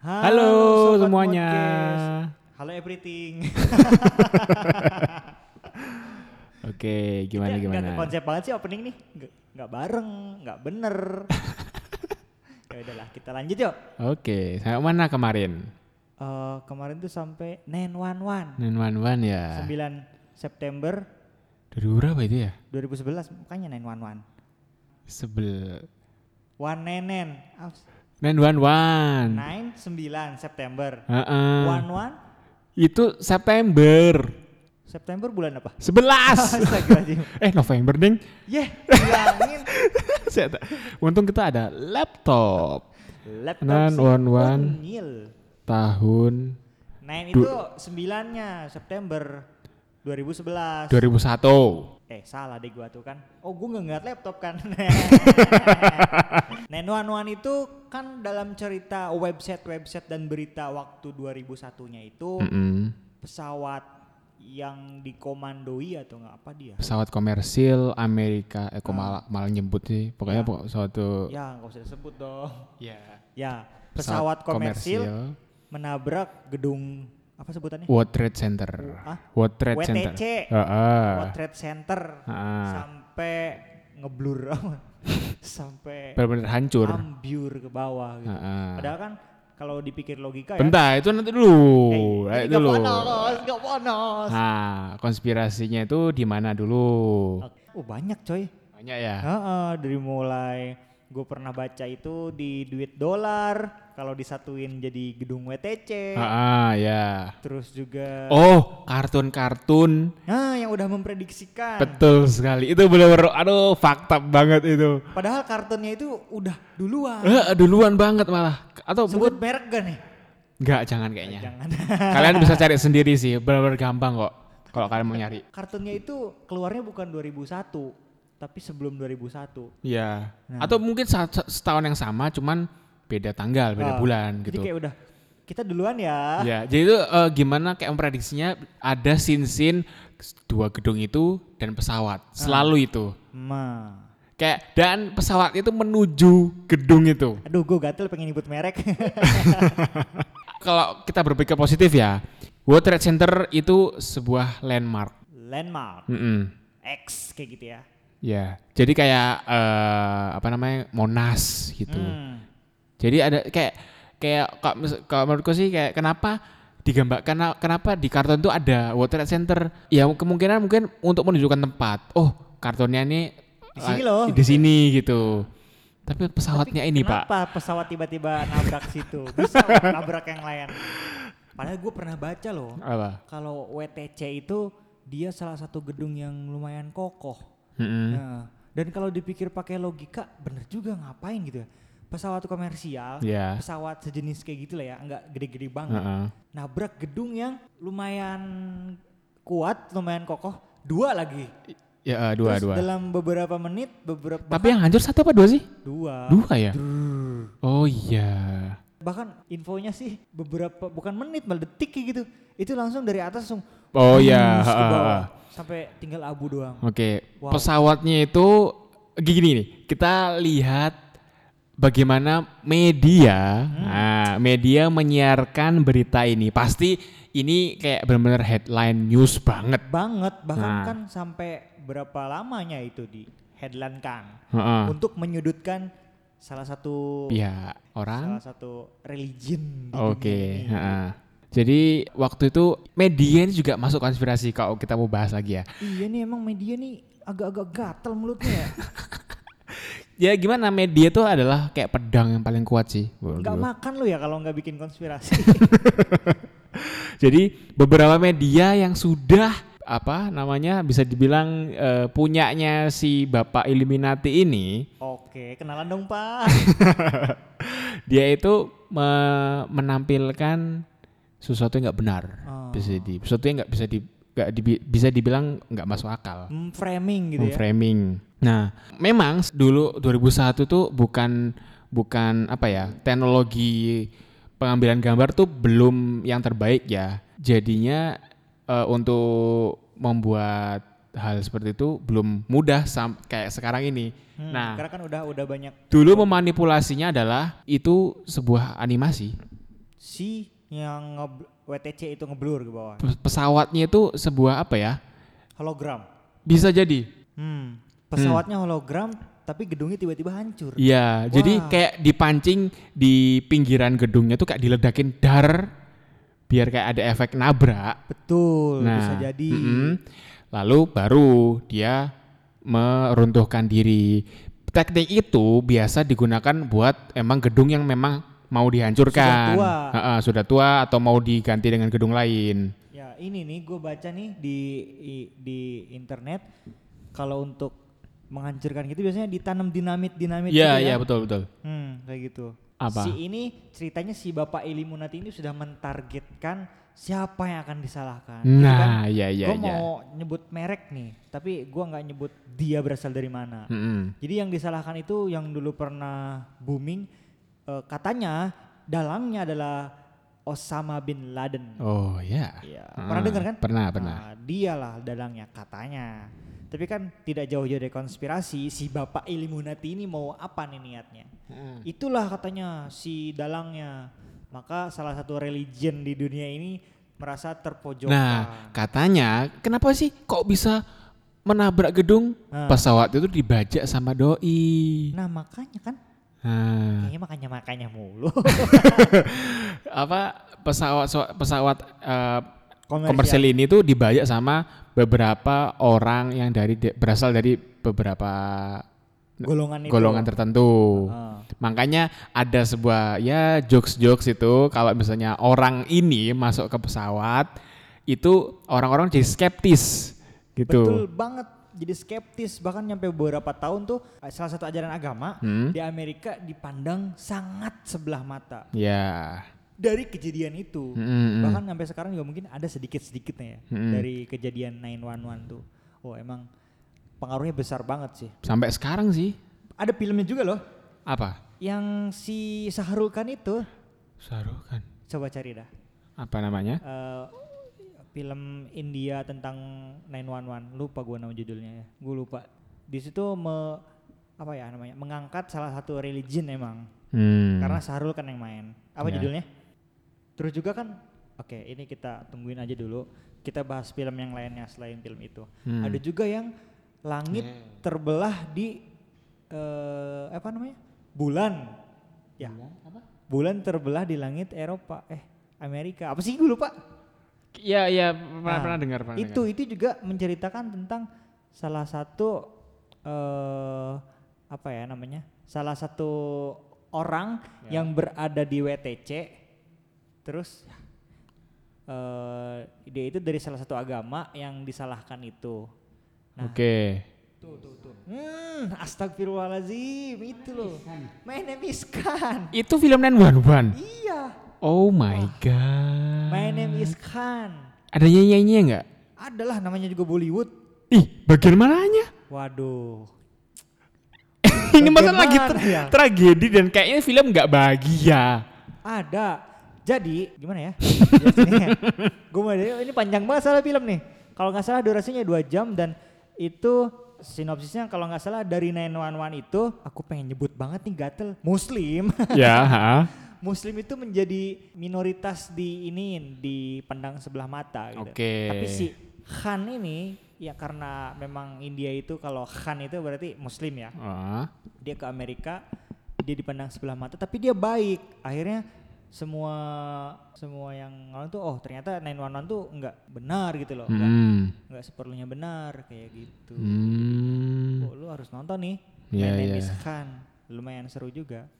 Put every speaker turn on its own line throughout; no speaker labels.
Halo,
Sobat
semuanya.
Podcast. Halo everything.
Oke, gimana
Kita
gimana?
konsep banget sih opening nih. Nggak bareng, nggak bener. ya udahlah, kita lanjut yuk.
Oke, sampai mana kemarin?
Eh, kemarin tuh sampai 911
911 ya.
9 September
2000 berapa itu ya?
2011 makanya 911.
Sebel.
One nenen. Ah,
911.
9 9 September.
Heeh.
One one
Itu September.
September bulan apa?
11.
Astagfirullahaladzim.
eh, November, Ding.
Yeh, bilangin.
Untung kita ada laptop.
Laptop
Nan,
si
one, one. Tahun
Nine itu sembilannya September 2011.
2001.
Eh salah deh gua tuh kan. Oh gua nggak ngeliat laptop kan. One One itu kan dalam cerita website-website dan berita waktu 2001-nya itu
Mm-mm.
pesawat yang dikomandoi atau nggak apa dia?
Pesawat komersil Amerika, eh kok
Ah.
malah, malah nyebut sih. Pokoknya
Ya.
pokok suatu
Ya nggak usah disebut dong.
ya,
Ya pesawat, komersil, menabrak gedung apa sebutannya?
World Trade Center.
Ah?
World Trade Center.
WTC.
Heeh.
World Trade Center
Heeh.
sampai ngeblur sampai
Benar-benar hancur.
ambiur ke bawah gitu.
Heeh.
Padahal kan kalau dipikir logika ya.
Bentar, itu nanti dulu.
Eh,
Eh,
nggak
dulu.
panas.
Nah, konspirasinya itu di mana dulu?
Oh banyak coy.
Banyak ya.
Heeh, dari mulai gue pernah baca itu di duit dolar kalau disatuin jadi gedung WTC.
Ah, ya.
Terus juga
Oh, kartun-kartun.
nah yang udah memprediksikan.
Betul sekali. Itu benar-benar aduh fakta banget itu.
Padahal kartunnya itu udah duluan.
Eh, duluan banget malah. Atau
Sebut
mungkin
merek gak nih?
enggak jangan kayaknya.
Jangan.
Kalian bisa cari sendiri sih, benar-benar gampang kok. Kalau kalian mau nyari.
Kartunnya itu keluarnya bukan 2001, tapi sebelum 2001.
Iya.
Nah.
Atau mungkin setahun yang sama cuman beda tanggal, beda
Ah,
bulan
Jadi
gitu.
kayak udah kita duluan ya.
Ya, jadi itu eh, gimana kayak memprediksinya ada scene-scene dua gedung itu dan pesawat.
Ah.
Selalu itu.
Ma.
Kayak dan pesawat itu menuju gedung itu.
Aduh, gue gatel pengen nyebut merek.
Kalau kita berpikir positif ya, World Trade Center itu sebuah landmark.
Landmark
Mm-mm.
X kayak gitu ya.
Ya, jadi kayak eh, apa namanya Monas gitu.
Hmm.
Jadi ada kayak kayak kalau menurutku sih kayak kenapa digambar karena kenapa di karton itu ada Trade Center? Ya kemungkinan mungkin untuk menunjukkan tempat. Oh, kartonnya ini
Di sini loh.
Di sini gitu. Tapi pesawatnya ini, Pak.
Kenapa pesawat tiba-tiba nabrak situ? Bisa loh nabrak yang lain. Padahal gue pernah baca loh. Kalau WTC itu dia salah satu gedung yang lumayan kokoh.
Mm-mm.
Nah, dan kalau dipikir pakai logika, bener juga ngapain gitu ya? Pesawat komersial,
Ya.
pesawat sejenis kayak gitu lah ya, nggak gede-gede banget.
Heeh.
Nabrak gedung yang lumayan kuat, lumayan kokoh, dua lagi.
Ya, eh, dua,
Terus
dua.
dalam beberapa menit, beberapa
Tapi yang hancur satu apa dua sih?
dua.
Dua ya? Oh iya.
Bahkan infonya sih beberapa bukan menit malah detik kayak gitu. Itu langsung dari atas langsung
Oh iya.
ke bawah. Sampai tinggal abu doang.
Oke,
Wow.
pesawatnya itu gini nih. Kita lihat bagaimana media,
Hmm.
nah, media menyiarkan berita ini. Pasti ini kayak benar-benar headline news banget.
Banget bahkan
Nah.
kan sampai berapa lamanya itu di headline kan
Heeh.
untuk menyudutkan salah satu
Pihak orang.
salah satu religion
Oke. heeh. Jadi waktu itu media ini juga masuk konspirasi kalau kita mau bahas lagi ya.
Iya nih emang media nih agak-agak gatel mulutnya ya.
Ya gimana media itu adalah kayak pedang yang paling kuat sih.
Nggak
menurut
makan lu ya kalau nggak bikin konspirasi.
Jadi beberapa media yang sudah apa namanya bisa dibilang eh, punyanya si Bapak Illuminati ini,
Oke, kenalan dong Pak.
dia itu me- menampilkan sesuatu yang nggak benar.
Oh.
Bisa di sesuatu yang nggak bisa di nggak dibi- bisa dibilang nggak masuk akal.
Hmm, framing gitu ya.
Framing. Nah, memang dulu 2001 tuh bukan bukan apa ya teknologi pengambilan gambar tuh belum yang terbaik ya. Jadinya eh, untuk membuat hal seperti itu belum mudah sam kayak sekarang ini.
Hmm,
Nah,
karena kan udah udah banyak
dulu memanipulasinya adalah itu sebuah animasi.
si yang nge- WTC itu ngeblur ke bawah.
Pes- Pesawatnya itu sebuah apa ya?
Hologram.
Bisa jadi.
Hmm. Pesawatnya hologram tapi gedungnya tiba-tiba hancur.
Iya, jadi kayak dipancing di pinggiran gedungnya tuh kayak diledakin dar biar kayak ada efek nabrak.
Betul,
Nah,
bisa jadi.
mm-mm. Lalu baru dia meruntuhkan diri. Teknik itu biasa digunakan buat emang gedung yang memang mau dihancurkan.
Sudah tua.
Ha-ha, sudah tua atau mau diganti dengan gedung lain.
Ya ini nih gue baca nih di di internet kalau untuk menghancurkan gitu biasanya ditanam dinamit dinamit
Iya,
gitu
iya
ya.
betul betul.
Hmm, kayak gitu.
Apa?
Si ini ceritanya si Bapak Illuminati ini sudah mentargetkan siapa yang akan disalahkan. Jadi
Nah, iya iya
gue
iya.
mau nyebut merek nih, tapi gua nggak nyebut dia berasal dari mana.
Mm-mm.
Jadi yang disalahkan itu yang dulu pernah booming eh, katanya dalangnya adalah Osama bin Laden.
Oh ya.
Iya.
Ah,
Pernah dengar kan?
Pernah, pernah.
Nah, dialah dalangnya katanya. Tapi kan tidak jauh-jauh dari konspirasi, si Bapak Illuminati ini mau apa nih niatnya? Itulah katanya si dalangnya. Maka salah satu religion di dunia ini merasa terpojokkan.
Nah, katanya kenapa sih kok bisa menabrak gedung
Nah.
pesawat itu dibajak sama doi.
Nah, makanya kan
Nah,
kayaknya makanya makanya mulu.
apa pesawat pesawat eh,
Komersial.
komersial ini tuh dibajak sama beberapa orang yang dari berasal dari beberapa
golongan itu.
golongan tertentu.
Ah.
Makanya ada sebuah ya jokes-jokes itu kalau misalnya orang ini masuk ke pesawat itu orang-orang jadi skeptis gitu.
Betul banget. Jadi skeptis bahkan nyampe beberapa tahun tuh eh, salah satu ajaran agama
Hmm.
di Amerika dipandang sangat sebelah mata
Ya.
dari kejadian itu.
Mm-mm.
Bahkan sampai sekarang juga mungkin ada sedikit-sedikitnya ya
Mm-mm.
dari kejadian 911 tuh. Oh, emang pengaruhnya besar banget sih.
Sampai sekarang sih
Ada filmnya juga loh
apa?
yang si Sahrul Khan itu
Saruh kan.
coba cari dah.
Apa namanya?
Eh, film India tentang 911 lupa gue nama judulnya ya. Gue lupa. Di situ me, apa ya namanya mengangkat salah satu religion emang.
Hmm.
karena Sahrul kan yang main. Apa
Ya.
judulnya? Terus juga kan oke ini kita tungguin aja dulu. Kita bahas film yang lainnya selain film itu.
Hmm.
ada juga yang langit terbelah di eh, apa namanya? Bulan. Ya. Bulan terbelah di langit Eropa. Eh Amerika. Apa sih gue lupa
Iya iya pernah
Nah,
pernah dengar pernah
itu
dengar.
itu juga menceritakan tentang salah satu eh apa ya namanya salah satu orang
Ya.
yang berada di WTC terus eh dia itu dari salah satu agama yang disalahkan itu nah
Oke.
Tuh tuh tuh hmm astagfirullahalazim itu loh my name is Khan
Itu film 911.
iya
Oh my god.
my name is Khan
Ada nyanyi-nyanyinya enggak?
adalah namanya juga Bollywood
Ih, bagian mananya?
waduh
Ini masa lagi tra-
ya?
tragedi dan kayaknya film nggak bahagia.
Ada. Jadi gimana ya? Gue mau ini panjang banget salah film nih. Kalau nggak salah durasinya dua jam dan itu sinopsisnya kalau nggak salah dari 911 itu aku pengen nyebut banget nih gatel Muslim.
ya, ha.
Muslim itu menjadi minoritas di ini dipandang sebelah mata gitu.
Oke.
Tapi si Khan ini ya karena memang India itu kalau Khan itu berarti Muslim ya
Ah,
dia ke Amerika dia dipandang sebelah mata tapi dia baik akhirnya semua semua yang orang tuh oh ternyata 911 tuh nggak benar gitu loh nggak
Hmm.
nggak seperlunya benar kayak gitu
Hmm.
oh lu harus nonton nih
Iya,
My Name
iya.
Khan lumayan seru juga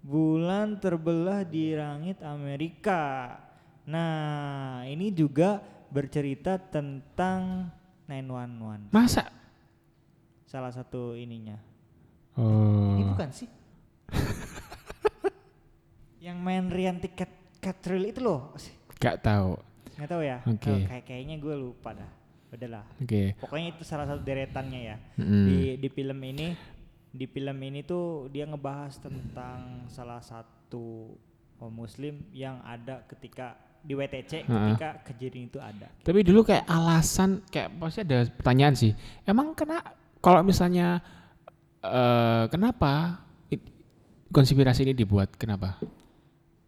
bulan terbelah di langit Amerika nah ini juga bercerita tentang 911
Masa?
salah satu ininya
Oh.
Ini bukan sih? Main Rian Tiket Catril itu loh.
Gak tahu.
Nggak tahu ya?
Oke.
Oh, kayak kayaknya gue lupa dah. Udahlah.
Oke.
Pokoknya itu salah satu deretannya ya.
Mm.
Di di film ini di film ini tuh dia ngebahas tentang salah satu oh, muslim yang ada ketika di WTC
Ha-ha.
ketika kejadian itu ada.
Tapi dulu kayak alasan kayak pasti ada pertanyaan sih. Emang kena kalau misalnya eh kenapa konspirasi ini dibuat? Kenapa?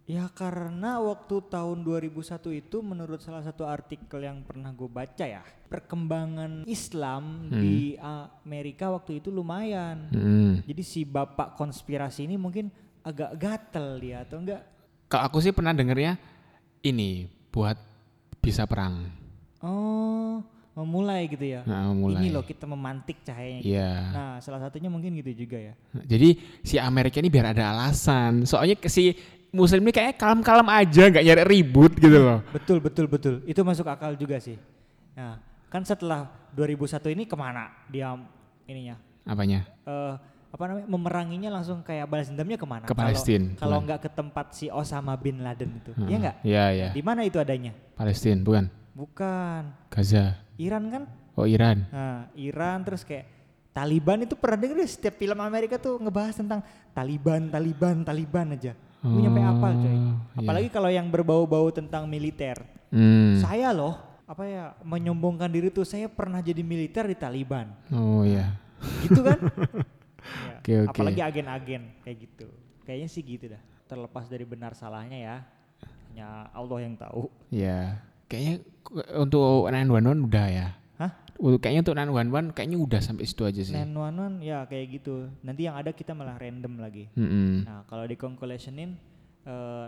Ya karena waktu tahun 2001 itu menurut salah satu artikel yang pernah gue baca ya perkembangan Islam di Amerika waktu itu lumayan.
Hmm.
Jadi si bapak konspirasi ini mungkin agak gatel dia atau enggak?
Kalau aku sih pernah dengernya ini buat bisa perang.
Oh memulai gitu ya.
Nah, mulai.
Ini loh kita memantik cahayanya. gitu.
Iya.
Nah salah satunya mungkin gitu juga ya.
Jadi si Amerika ini biar ada alasan. Soalnya si Muslim ini kayaknya kalem-kalem aja, nggak nyari ribut gitu loh.
Betul betul betul. Itu masuk akal juga sih. Nah kan setelah 2001 ini ke mana dia ininya?
Apanya?
eh apa namanya memeranginya langsung kayak balas dendamnya
ke
mana?
Ke Palestina,
Kalau nggak ke tempat si Osama bin Laden itu,
Hmm.
iya nggak?
Iya, iya.
Di mana itu adanya?
Palestina, bukan?
Bukan
Gaza.
Iran kan?
Oh, Iran.
Nah, Iran terus kayak Taliban itu pernah denger setiap film Amerika tuh ngebahas tentang Taliban, Taliban, Taliban aja. Gue nyampe apal coy.
Oh, iya.
Apalagi kalau yang berbau-bau tentang militer.
Hmm.
Saya loh, apa ya, menyombongkan diri tuh saya pernah jadi militer di Taliban.
Oh iya.
Gitu kan? Ya,
Oke, oke.
Apalagi agen-agen kayak gitu. Kayaknya sih gitu dah. Terlepas dari benar salahnya ya. Hanya Allah yang tahu.
Iya. Kayaknya ku- untuk 911 udah ya.
Hah?
Uh, Kayaknya untuk 911 kayaknya udah sampai situ aja sih.
911 ya kayak gitu. Nanti yang ada kita malah random lagi.
Mm-mm.
Nah, kalau di conclusionin eh,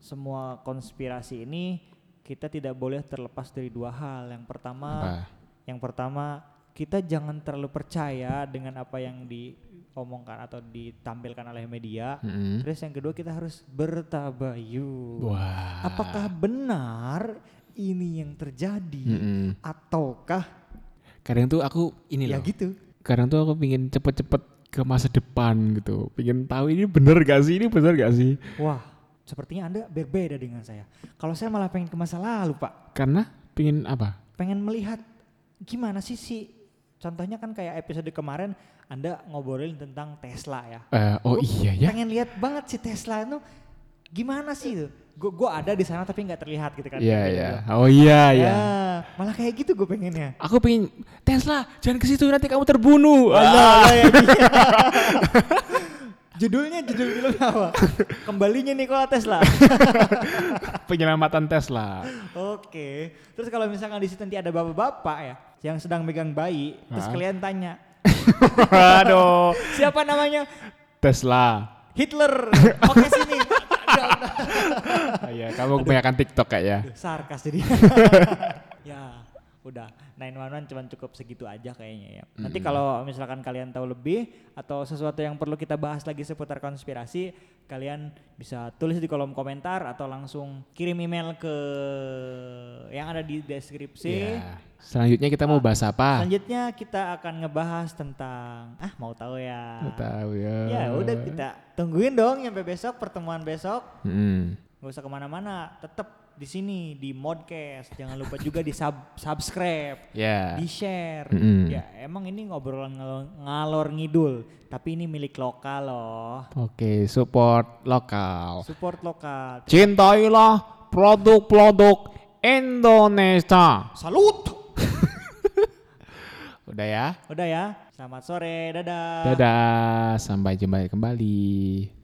semua konspirasi ini kita tidak boleh terlepas dari dua hal. Yang pertama,
Apa?
yang pertama kita jangan terlalu percaya dengan apa yang diomongkan atau ditampilkan oleh media.
Mm-mm.
Terus yang kedua kita harus bertabayun.
Wah.
Apakah benar ini yang terjadi
Mm-mm.
ataukah
Kadang tuh aku ini
ya
loh.
gitu?
Kadang tuh aku pingin cepet-cepet ke masa depan gitu. Pingin tahu ini bener gak sih? Ini bener gak sih?
Wah, sepertinya Anda berbeda dengan saya. Kalau saya malah pengen ke masa lalu, Pak.
Karena pingin apa?
Pengen melihat gimana sih si contohnya kan kayak episode kemarin Anda ngobrolin tentang Tesla ya.
Eh, oh
Gua
iya ya.
Pengen lihat banget si Tesla itu gimana sih itu? Gue gua ada di sana tapi nggak terlihat gitu kan.
Iya
Kayak
iya.
gitu.
Oh iya iya.
Ya, malah kayak gitu gue pengennya.
Aku pengen Tesla, jangan ke situ nanti kamu terbunuh.
Allah, ya, iya. Judulnya judul film apa? Kembalinya Nikola Tesla.
Penyelamatan Tesla.
Oke. Terus kalau misalkan di situ nanti ada bapak-bapak ya yang sedang megang bayi, terus kalian tanya,
Aduh.
siapa namanya?
Tesla.
Hitler. Oke sini. Ya.
Ah, Iya, kamu kebanyakan TikTok kayaknya.
Sarkas jadi. ya, udah. 911 cuman cukup segitu aja kayaknya ya. Nanti kalau misalkan kalian tahu lebih atau sesuatu yang perlu kita bahas lagi seputar konspirasi, kalian bisa tulis di kolom komentar atau langsung kirim email ke yang ada di deskripsi.
Iya. Selanjutnya kita mau bahas apa?
Selanjutnya kita akan ngebahas tentang ah mau tahu ya.
Nggak tahu ya.
Ya udah kita tungguin dong sampai besok pertemuan besok.
Mm.
Gak usah ke mana-mana, tetap di sini di modcast. Jangan lupa juga di sub subscribe,
Ya.
di share.
Mm-mm.
Ya emang ini ngobrolan ngalor, ngalor ngidul, tapi ini milik lokal loh.
Oke, support lokal.
Support lokal.
Cintailah produk-produk Indonesia.
Salut.
Udah ya.
Udah ya. Selamat sore. Dadah.
Dadah, sampai jumpa kembali.